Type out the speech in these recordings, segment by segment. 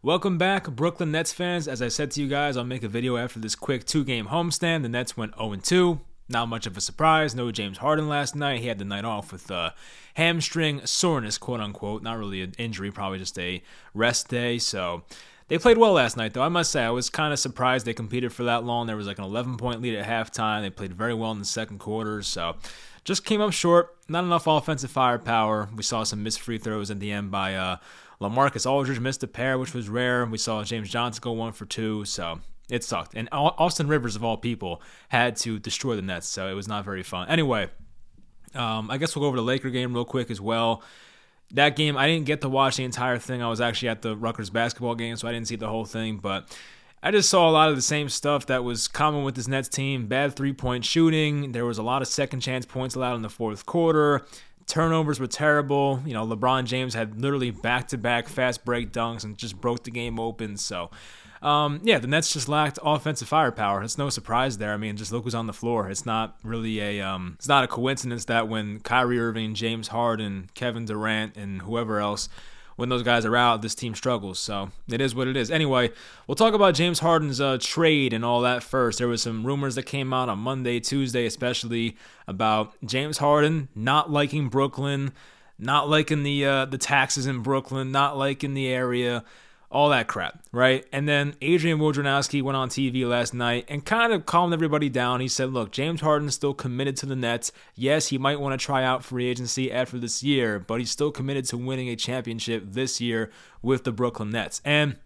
Welcome back, Brooklyn Nets fans. As I said to you guys, I'll make a video after this quick two game homestand. The Nets went 0 2. Not much of a surprise. No James Harden last night. He had the night off with uh, hamstring soreness, quote unquote. Not really an injury, probably just a rest day. So they played well last night, though. I must say, I was kind of surprised they competed for that long. There was like an 11 point lead at halftime. They played very well in the second quarter. So just came up short. Not enough offensive firepower. We saw some missed free throws at the end by uh, LaMarcus Aldridge missed a pair, which was rare. We saw James Johnson go one for two, so it sucked. And Austin Rivers, of all people, had to destroy the Nets, so it was not very fun. Anyway, um, I guess we'll go over the Laker game real quick as well. That game, I didn't get to watch the entire thing. I was actually at the Rutgers basketball game, so I didn't see the whole thing, but. I just saw a lot of the same stuff that was common with this Nets team. Bad three point shooting. There was a lot of second chance points allowed in the fourth quarter. Turnovers were terrible. You know, LeBron James had literally back to back fast break dunks and just broke the game open. So, um, yeah, the Nets just lacked offensive firepower. It's no surprise there. I mean, just look who's on the floor. It's not really a um, it's not a coincidence that when Kyrie Irving, James Harden, Kevin Durant, and whoever else when those guys are out, this team struggles. So it is what it is. Anyway, we'll talk about James Harden's uh, trade and all that first. There was some rumors that came out on Monday, Tuesday, especially about James Harden not liking Brooklyn, not liking the uh, the taxes in Brooklyn, not liking the area all that crap, right? And then Adrian Wojnarowski went on TV last night and kind of calmed everybody down. He said, look, James Harden's still committed to the Nets. Yes, he might want to try out free agency after this year, but he's still committed to winning a championship this year with the Brooklyn Nets. And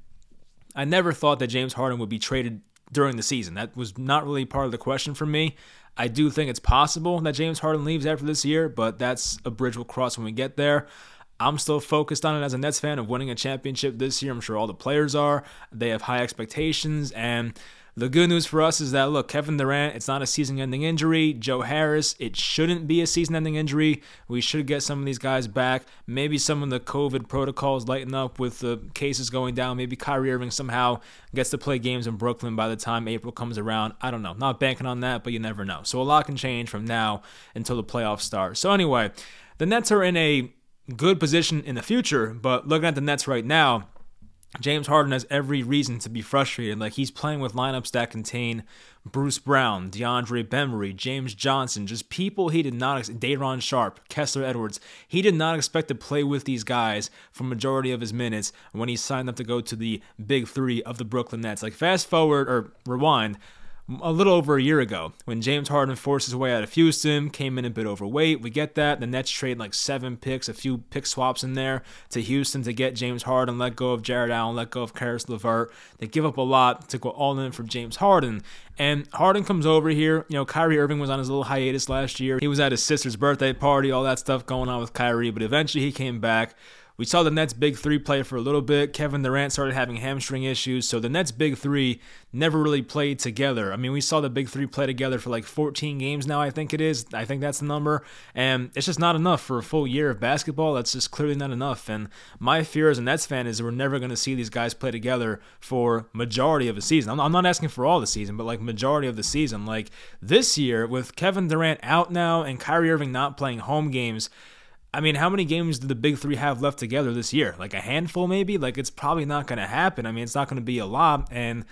I never thought that James Harden would be traded during the season. That was not really part of the question for me. I do think it's possible that James Harden leaves after this year, but that's a bridge we'll cross when we get there. I'm still focused on it as a Nets fan of winning a championship this year. I'm sure all the players are. They have high expectations. And the good news for us is that, look, Kevin Durant, it's not a season ending injury. Joe Harris, it shouldn't be a season ending injury. We should get some of these guys back. Maybe some of the COVID protocols lighten up with the cases going down. Maybe Kyrie Irving somehow gets to play games in Brooklyn by the time April comes around. I don't know. Not banking on that, but you never know. So a lot can change from now until the playoffs start. So, anyway, the Nets are in a good position in the future, but looking at the Nets right now, James Harden has every reason to be frustrated. Like he's playing with lineups that contain Bruce Brown, DeAndre Bembry, James Johnson, just people he did not Day'Ron Sharpe, Kessler Edwards. He did not expect to play with these guys for majority of his minutes when he signed up to go to the big three of the Brooklyn Nets. Like fast forward or rewind a little over a year ago when James Harden forced his way out of Houston, came in a bit overweight. We get that. The Nets trade like seven picks, a few pick swaps in there to Houston to get James Harden, let go of Jarrett Allen, let go of Caris LeVert. They give up a lot to go all in for James Harden. And Harden comes over here. You know, Kyrie Irving was on his little hiatus last year. He was at his sister's birthday party, all that stuff going on with Kyrie, but eventually he came back. We saw the Nets' big three play for a little bit. Kevin Durant started having hamstring issues, so the Nets' big three never really played together. I mean, we saw the big three play together for like 14 games now, I think it is. I think that's the number. And it's just not enough for a full year of basketball. That's just clearly not enough. And my fear as a Nets fan is we're never going to see these guys play together for majority of the season. I'm not asking for all the season, but like majority of the season. Like this year, with Kevin Durant out now and Kyrie Irving not playing home games, I mean, how many games do the big three have left together this year? Like a handful, maybe? Like it's probably not going to happen. I mean, it's not going to be a lot. And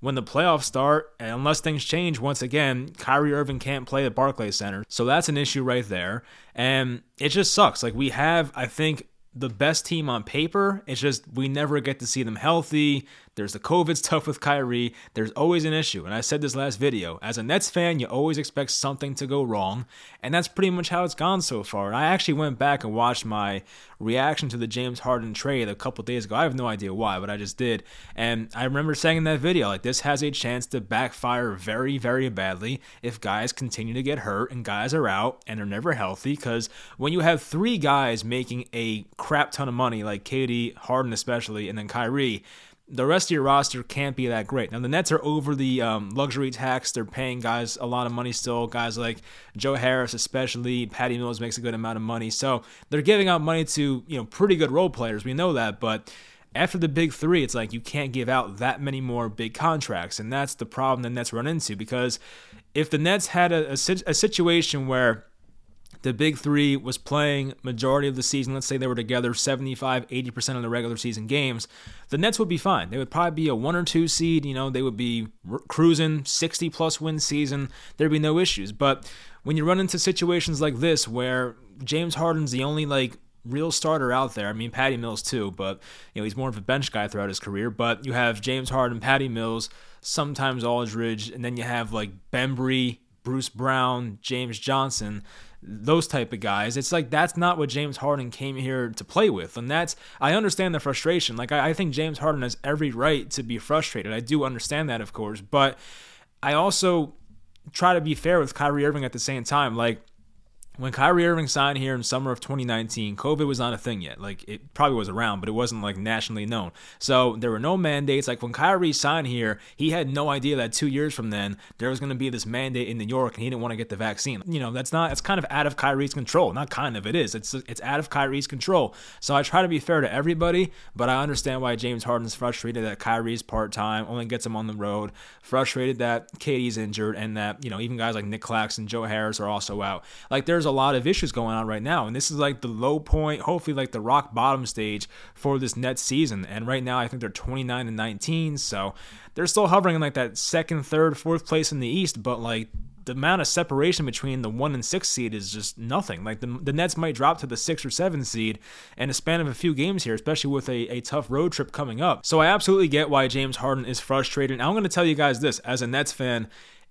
when the playoffs start, unless things change once again, Kyrie Irving can't play at Barclays Center. So that's an issue right there. And it just sucks. Like we have, I think, the best team on paper. It's just we never get to see them healthy. There's the COVID stuff with Kyrie. There's always an issue. And I said this last video. As a Nets fan, you always expect something to go wrong. And that's pretty much how it's gone so far. And I actually went back and watched my reaction to the James Harden trade a couple days ago. I have no idea why, but I just did. And I remember saying in that video, like, this has a chance to backfire very, very badly if guys continue to get hurt and guys are out and are never healthy. Because when you have three guys making a crap ton of money, like Katie, Harden especially, and then Kyrie, the rest of your roster can't be that great. Now the Nets are over the um, luxury tax; they're paying guys a lot of money still. Guys like Joe Harris, especially Patty Mills, makes a good amount of money. So they're giving out money to you know pretty good role players. We know that, but after the big three, it's like you can't give out that many more big contracts, and that's the problem the Nets run into. Because if the Nets had a, a, a situation where the big three was playing majority of the season, let's say they were together 75, 80% of the regular season games, the Nets would be fine. They would probably be a one or two seed. You know, they would be cruising 60 plus win season. There'd be no issues. But when you run into situations like this where James Harden's the only like real starter out there. I mean, Patty Mills too, but you know he's more of a bench guy throughout his career. But you have James Harden, Patty Mills, sometimes Aldridge, and then you have like Bembry, Bruce Brown, James Johnson, those type of guys. It's like that's not what James Harden came here to play with. And that's I understand the frustration. Like I, I think James Harden has every right to be frustrated. I do understand that, of course, but I also try to be fair with Kyrie Irving at the same time. Like when Kyrie Irving signed here in summer of 2019, COVID was not a thing yet. Like it probably was around, but it wasn't like nationally known. So there were no mandates. Like when Kyrie signed here, he had no idea that two years from then there was going to be this mandate in New York, and he didn't want to get the vaccine. You know, that's not. It's kind of out of Kyrie's control. Not kind of. It is. It's it's out of Kyrie's control. So I try to be fair to everybody, but I understand why James Harden's frustrated that Kyrie's part time, only gets him on the road. Frustrated that Katie's injured, and that you know even guys like Nic Claxton, and Joe Harris are also out. Like there's a lot of issues going on right now. And this is like the low point, hopefully like the rock bottom stage for this Nets season. And right now I think they're 29 and 19. So they're still hovering in like that second, third, fourth place in the East, but like the amount of separation between the one and six seed is just nothing. Like the, the Nets might drop to the six or seven seed in a span of a few games here, especially with a, a tough road trip coming up. So I absolutely get why James Harden is frustrated. And I'm going to tell you guys this as a Nets fan,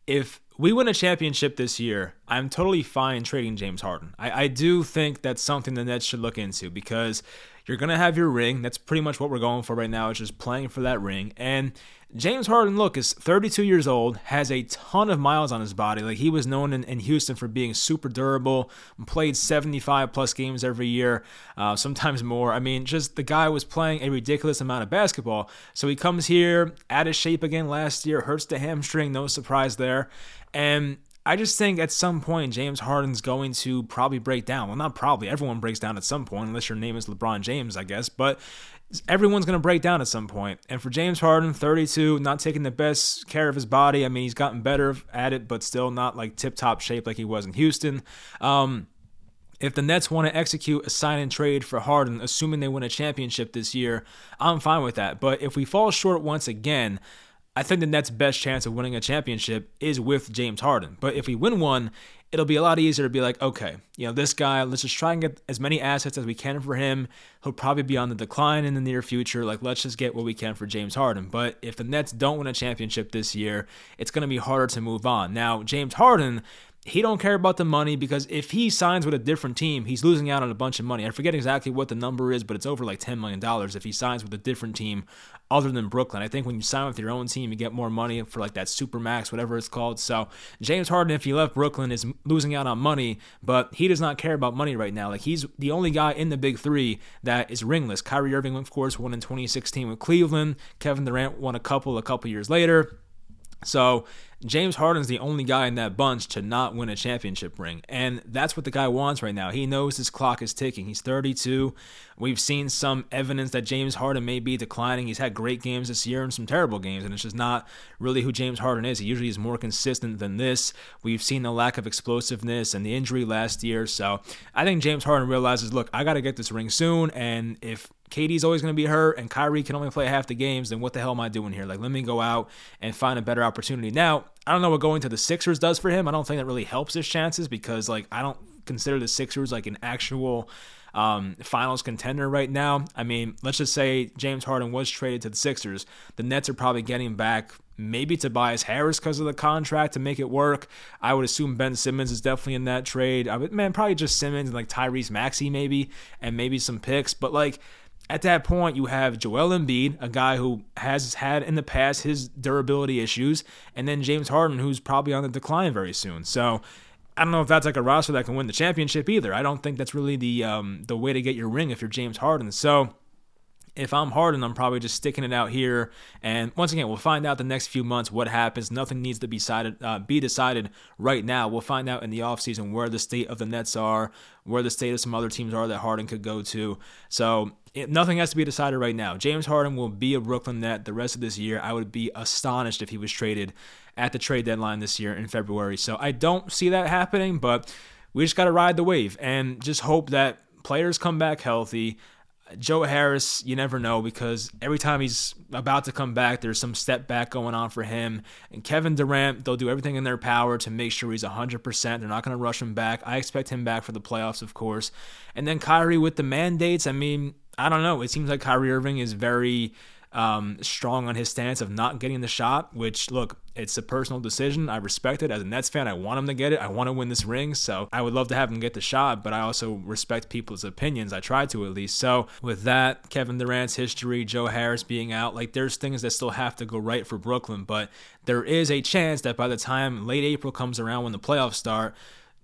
if we win a championship this year, I'm totally fine trading James Harden. I, I do think that's something the Nets should look into because you're going to have your ring. That's pretty much what we're going for right now, is just playing for that ring. And James Harden, look, is 32 years old, has a ton of miles on his body. Like he was known in, in Houston for being super durable, played 75 plus games every year, uh, sometimes more. I mean, just the guy was playing a ridiculous amount of basketball. So he comes here out of shape again last year, hurts the hamstring, no surprise there. And I just think at some point James Harden's going to probably break down. Well, not probably. Everyone breaks down at some point, unless your name is LeBron James, I guess. But everyone's going to break down at some point. And for James Harden, 32, not taking the best care of his body. I mean, he's gotten better at it, but still not like tip top shape like he was in Houston. Um, if the Nets want to execute a sign and trade for Harden, assuming they win a championship this year, I'm fine with that. But if we fall short once again, I think the Nets' best chance of winning a championship is with James Harden. But if we win one, it'll be a lot easier to be like, okay, you know, this guy, let's just try and get as many assets as we can for him. He'll probably be on the decline in the near future. Like, let's just get what we can for James Harden. But if the Nets don't win a championship this year, it's going to be harder to move on. Now, James Harden he don't care about the money because if he signs with a different team, he's losing out on a bunch of money. I forget exactly what the number is, but it's over like $10 million if he signs with a different team other than Brooklyn. I think when you sign with your own team, you get more money for like that super max, whatever it's called. So James Harden, if he left Brooklyn, is losing out on money, but he does not care about money right now. Like he's the only guy in the big three that is ringless. Kyrie Irving, of course, won in 2016 with Cleveland. Kevin Durant won a couple a couple years later. So James Harden's the only guy in that bunch to not win a championship ring. And that's what the guy wants right now. He knows his clock is ticking. He's 32. We've seen some evidence that James Harden may be declining. He's had great games this year and some terrible games, and it's just not really who James Harden is. He usually is more consistent than this. We've seen the lack of explosiveness and the injury last year. So I think James Harden realizes look, I got to get this ring soon. And if Katie's always going to be hurt and Kyrie can only play half the games, then what the hell am I doing here? Like, let me go out and find a better opportunity. Now, I don't know what going to the Sixers does for him. I don't think that really helps his chances because, like, I don't consider the Sixers like an actual um, finals contender right now. I mean, let's just say James Harden was traded to the Sixers. The Nets are probably getting back maybe Tobias Harris because of the contract to make it work. I would assume Ben Simmons is definitely in that trade. I would, man, probably just Simmons and like Tyrese Maxey maybe, and maybe some picks. But like at that point, you have Joel Embiid, a guy who has had in the past his durability issues, and then James Harden, who's probably on the decline very soon. So I don't know if that's like a roster that can win the championship either. I don't think that's really the um, the way to get your ring if you're James Harden. So if I'm Harden, I'm probably just sticking it out here. And once again, we'll find out the next few months what happens. Nothing needs to be decided, uh, be decided right now. We'll find out in the offseason where the state of the Nets are, where the state of some other teams are that Harden could go to. So it, nothing has to be decided right now. James Harden will be a Brooklyn Net the rest of this year. I would be astonished if he was traded at the trade deadline this year in February. So I don't see that happening, but we just got to ride the wave and just hope that players come back healthy. Joe Harris, you never know because every time he's about to come back, there's some step back going on for him. And Kevin Durant, they'll do everything in their power to make sure he's 100%. They're not going to rush him back. I expect him back for the playoffs, of course. And then Kyrie with the mandates, I mean, I don't know. It seems like Kyrie Irving is very um, strong on his stance of not getting the shot, which, look, it's a personal decision. I respect it. As a Nets fan, I want him to get it. I want to win this ring. So I would love to have him get the shot, but I also respect people's opinions. I try to at least. So with that, Kevin Durant's history, Joe Harris being out, like there's things that still have to go right for Brooklyn, but there is a chance that by the time late April comes around when the playoffs start,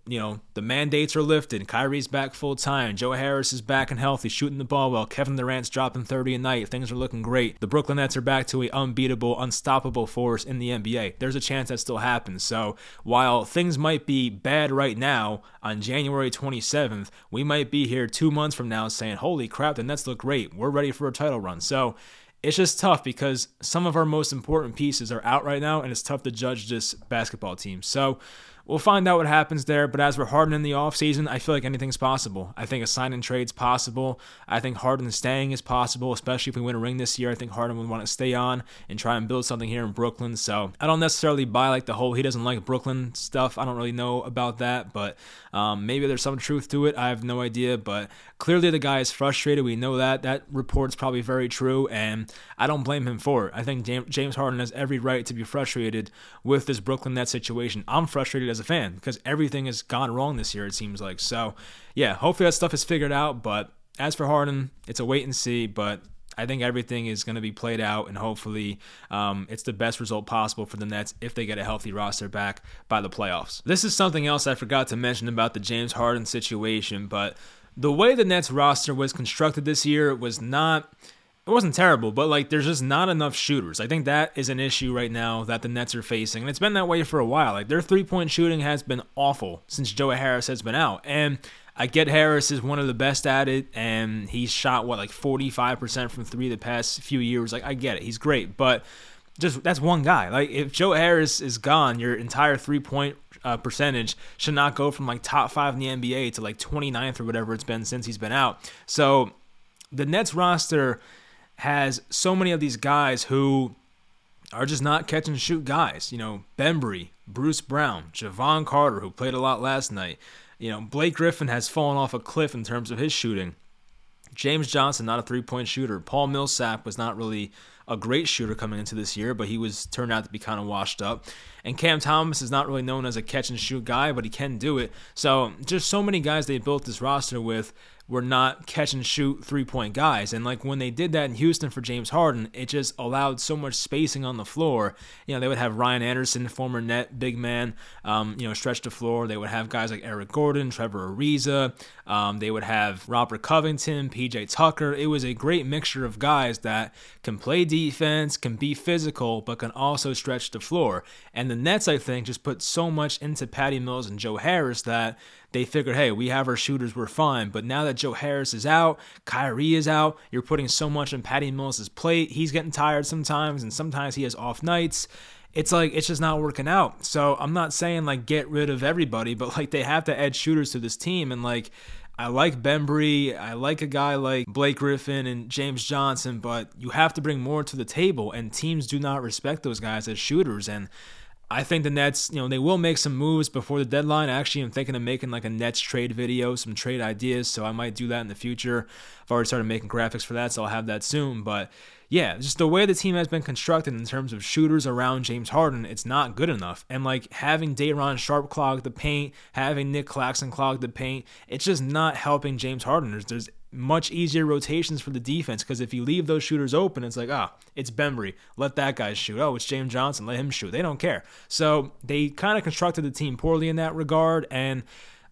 you know, the mandates are lifted. Kyrie's back full time. Joe Harris is back and healthy, shooting the ball well. Kevin Durant's dropping 30 a night. Things are looking great. The Brooklyn Nets are back to an unbeatable, unstoppable force in the NBA. There's a chance that still happens. So while things might be bad right now on January 27th, we might be here two months from now saying, holy crap, the Nets look great. We're ready for a title run. So it's just tough because some of our most important pieces are out right now, and it's tough to judge this basketball team. So, We'll find out what happens there, but as we're Harden in the offseason, I feel like anything's possible. I think a sign and trade's possible. I think Harden staying is possible, especially if we win a ring this year. I think Harden would want to stay on and try and build something here in Brooklyn. So I don't necessarily buy like the whole he doesn't like Brooklyn stuff. I don't really know about that, but um, maybe there's some truth to it. I have no idea, but clearly the guy is frustrated. We know that. That report's probably very true, and I don't blame him for it. I think James Harden has every right to be frustrated with this Brooklyn Nets situation. I'm frustrated as a fan because everything has gone wrong this year, it seems like. So, yeah, hopefully that stuff is figured out. But as for Harden, it's a wait and see. But I think everything is going to be played out, and hopefully, um, it's the best result possible for the Nets if they get a healthy roster back by the playoffs. This is something else I forgot to mention about the James Harden situation, but the way the Nets roster was constructed this year was not it wasn't terrible, but like there's just not enough shooters. I think that is an issue right now that the Nets are facing, and it's been that way for a while. Like their three point shooting has been awful since Joe Harris has been out, and I get Harris is one of the best at it, and he's shot what like 45% from three the past few years. Like I get it, he's great, but just that's one guy. Like if Joe Harris is gone, your entire three point uh, percentage should not go from like top five in the NBA to like 29th or whatever it's been since he's been out. So the Nets roster has so many of these guys who are just not catch and shoot guys. You know, Bembry, Bruce Brown, Jevon Carter, who played a lot last night. You know, Blake Griffin has fallen off a cliff in terms of his shooting. James Johnson, not a three point shooter. Paul Millsap was not really a great shooter coming into this year, but he was turned out to be kind of washed up. And Cam Thomas is not really known as a catch and shoot guy, but he can do it. So just so many guys they built this roster with were not catch and shoot three point guys. And like when they did that in Houston for James Harden, it just allowed so much spacing on the floor. You know, they would have Ryan Anderson, former net big man, um, you know, stretch the floor. They would have guys like Eric Gordon, Trevor Ariza. Um, they would have Robert Covington, PJ Tucker. It was a great mixture of guys that can play defense, can be physical, but can also stretch the floor. And the Nets, I think, just put so much into Patty Mills and Joe Harris that they figured, hey, we have our shooters, we're fine. But now that Joe Harris is out, Kyrie is out, you're putting so much on Patty Mills' plate. He's getting tired sometimes, and sometimes he has off nights it's like it's just not working out. So I'm not saying like get rid of everybody, but like they have to add shooters to this team and like I like Bembry, I like a guy like Blake Griffin and James Johnson, but you have to bring more to the table and teams do not respect those guys as shooters and I think the Nets, you know, they will make some moves before the deadline. I Actually, I'm thinking of making like a Nets trade video, some trade ideas, so I might do that in the future. I've already started making graphics for that, so I'll have that soon. But yeah, just the way the team has been constructed in terms of shooters around James Harden, it's not good enough. And like having Day'Ron Sharpe clog the paint, having Nic Claxton clog the paint, it's just not helping James Harden. There's, there's much easier rotations for the defense because if you leave those shooters open, it's like, ah, it's Bembry, let that guy shoot. Oh, it's James Johnson, let him shoot. They don't care. So they kind of constructed the team poorly in that regard. And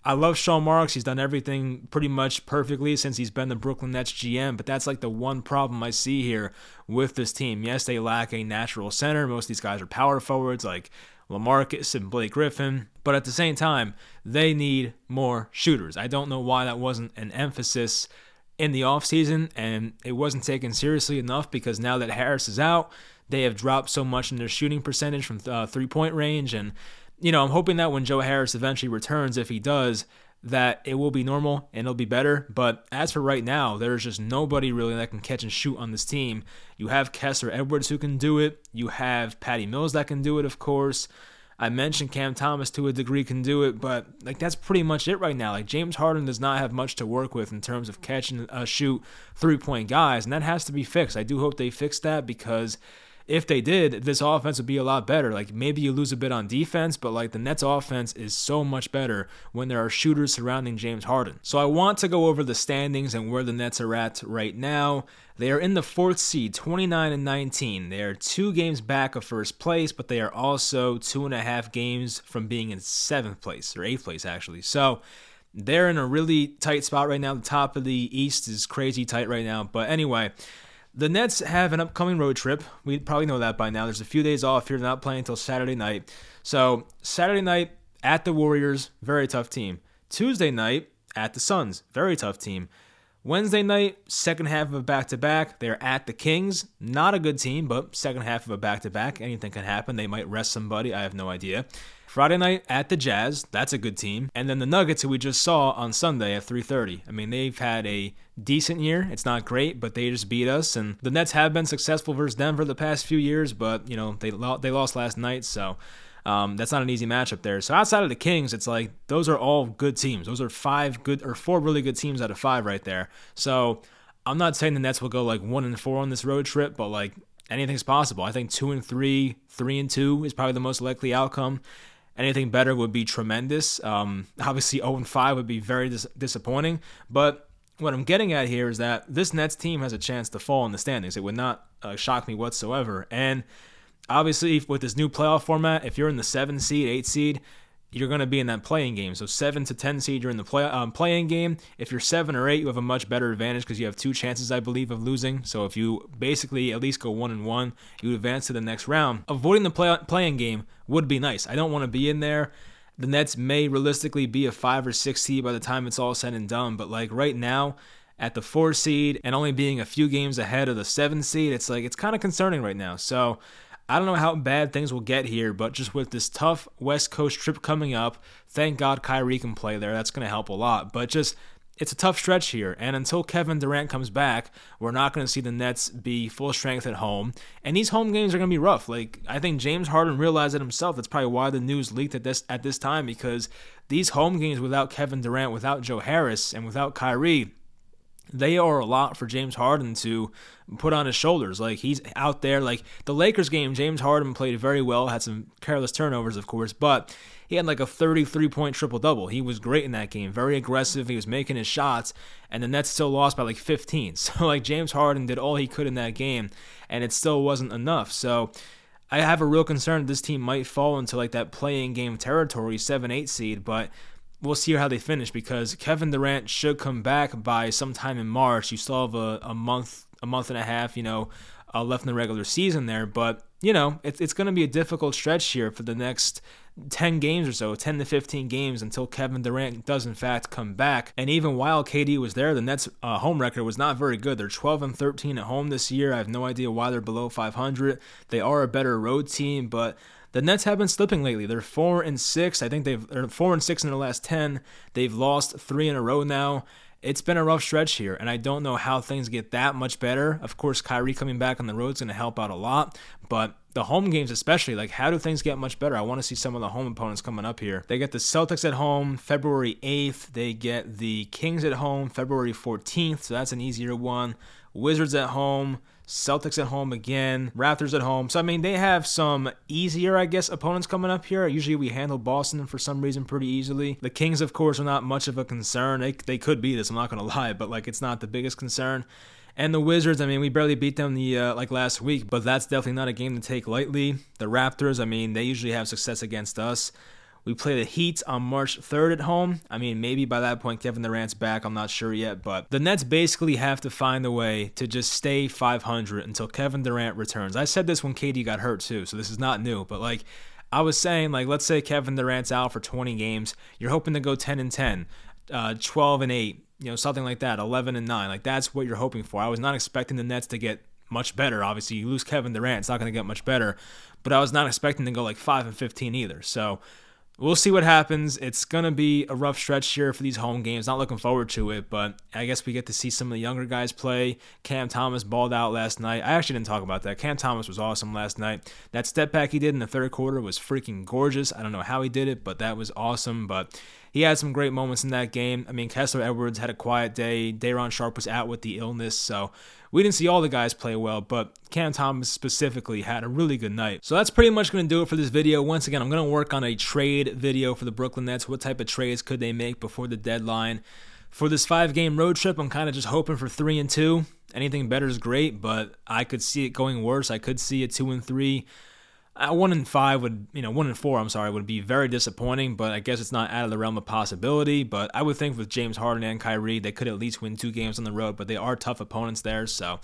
I love Sean Marks. He's done everything pretty much perfectly since he's been the Brooklyn Nets GM. But that's like the one problem I see here with this team. Yes, they lack a natural center. Most of these guys are power forwards like LaMarcus and Blake Griffin. But at the same time, they need more shooters. I don't know why that wasn't an emphasis in the offseason, and it wasn't taken seriously enough because now that Harris is out, they have dropped so much in their shooting percentage from uh, three point range. And, you know, I'm hoping that when Joe Harris eventually returns, if he does, that it will be normal and it'll be better. But as for right now, there's just nobody really that can catch and shoot on this team. You have Kessler Edwards who can do it. You have Patty Mills that can do it, of course. I mentioned Cam Thomas to a degree can do it, but like that's pretty much it right now. Like James Harden does not have much to work with in terms of catch and uh, shoot three point guys, and that has to be fixed. I do hope they fix that because if they did, this offense would be a lot better. Like maybe you lose a bit on defense, but like the Nets offense is so much better when there are shooters surrounding James Harden. So I want to go over the standings and where the Nets are at right now. They are in the fourth seed, 29 and 19. They are two games back of first place, but they are also two and a half games from being in seventh place or eighth place actually. So they're in a really tight spot right now. The top of the East is crazy tight right now. But anyway, the Nets have an upcoming road trip. We probably know that by now. There's a few days off here. They're not playing until Saturday night. So, Saturday night at the Warriors, very tough team. Tuesday night at the Suns, very tough team. Wednesday night, second half of a back to back. They're at the Kings. Not a good team, but second half of a back to back. Anything can happen. They might rest somebody. I have no idea. Friday night at the Jazz. That's a good team. And then the Nuggets, who we just saw on Sunday at 3:30. I mean, they've had a decent year. It's not great, but they just beat us. And the Nets have been successful versus Denver the past few years, but you know they they lost last night, so. Um, that's not an easy matchup there. So outside of the Kings, it's like those are all good teams. Those are five good or four really good teams out of five right there. So I'm not saying the Nets will go like one and four on this road trip, but like anything's possible. I think two and three, three and two is probably the most likely outcome. Anything better would be tremendous. Um, obviously, 0 and 5 would be very dis- disappointing. But what I'm getting at here is that this Nets team has a chance to fall in the standings. It would not uh, shock me whatsoever. And obviously, with this new playoff format, if you're in the seven seed, eight seed, you're going to be in that play-in game. So seven to ten seed, you're in the play um, play-in game. If you're seven or eight, you have a much better advantage because you have two chances, I believe, of losing. So if you basically at least go one and one, you advance to the next round. Avoiding the play- play-in game would be nice. I don't want to be in there. The Nets may realistically be a five or six seed by the time it's all said and done, but like right now at the four seed and only being a few games ahead of the seven seed, it's like it's kind of concerning right now. So I don't know how bad things will get here, but just with this tough West Coast trip coming up, thank God Kyrie can play there. That's going to help a lot. But just it's a tough stretch here, and until Kevin Durant comes back, we're not going to see the Nets be full strength at home. And these home games are going to be rough. Like I think James Harden realized it himself. That's probably why the news leaked at this at this time because these home games without Kevin Durant, without Joe Harris, and without Kyrie, they are a lot for James Harden to put on his shoulders. Like he's out there. Like the Lakers game, James Harden played very well, had some careless turnovers, of course, but he had like a 33 point triple double. He was great in that game, very aggressive. He was making his shots, and the Nets still lost by like 15. So like James Harden did all he could in that game, and it still wasn't enough. So. I have a real concern that this team might fall into like that play-in game territory, 7 8 seed, but we'll see how they finish because Kevin Durant should come back by sometime in March. You still have a, a month, a month and a half, you know, uh, left in the regular season there. But you know, it's it's going to be a difficult stretch here for the next 10 games or so, 10 to 15 games until Kevin Durant does in fact come back. And even while KD was there, the Nets uh, home record was not very good. They're 12 and 13 at home this year. I have no idea why they're below 500. They are a better road team, but the Nets have been slipping lately. They're four and six. I think they've they're four and six in the last ten. They've lost three in a row now. It's been a rough stretch here, and I don't know how things get that much better. Of course, Kyrie coming back on the road is going to help out a lot, but the home games especially like how do things get much better i want to see some of the home opponents coming up here they get the celtics at home february 8th they get the kings at home february 14th so that's an easier one wizards at home Celtics at home again, Raptors at home. So, I mean, they have some easier, I guess, opponents coming up here. Usually we handle Boston for some reason pretty easily. The Kings, of course, are not much of a concern. They, they could be this, I'm not to lie, but like it's not the biggest concern. And the Wizards, I mean, we barely beat them the uh, like last week, but that's definitely not a game to take lightly. The Raptors, I mean, they usually have success against us. We play the Heat on March 3rd at home. I mean, maybe by that point Kevin Durant's back. I'm not sure yet, but the Nets basically have to find a way to just stay 500 until Kevin Durant returns. I said this when KD got hurt too, so this is not new, but like I was saying, like let's say Kevin Durant's out for 20 games, you're hoping to go 10 and 10, uh, 12 and 8, you know, something like that, 11 and 9. Like that's what you're hoping for. I was not expecting the Nets to get much better. Obviously, you lose Kevin Durant, it's not going to get much better, but I was not expecting to go like 5 and 15 either. So we'll see what happens. It's going to be a rough stretch here for these home games. Not looking forward to it, but I guess we get to see some of the younger guys play. Cam Thomas balled out last night. I actually didn't talk about that. Cam Thomas was awesome last night. That step back he did in the third quarter was freaking gorgeous. I don't know how he did it, but that was awesome. But he had some great moments in that game. I mean, Kessler Edwards had a quiet day. Day'Ron Sharpe was out with the illness, so we didn't see all the guys play well, but Cam Thomas specifically had a really good night. So that's pretty much going to do it for this video. Once again, I'm going to work on a trade video for the Brooklyn Nets. What type of trades could they make before the deadline? For this five game road trip, I'm kind of just hoping for three and two. Anything better is great, but I could see it going worse. I could see a two and three uh, one in five would, you know, one in four, I'm sorry, would be very disappointing, but I guess it's not out of the realm of possibility. But I would think with James Harden and Kyrie, they could at least win two games on the road, but they are tough opponents there. So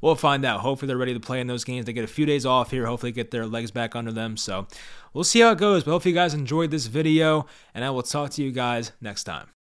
we'll find out. Hopefully they're ready to play in those games. They get a few days off here, hopefully get their legs back under them. So we'll see how it goes. But hopefully you guys enjoyed this video, and I will talk to you guys next time.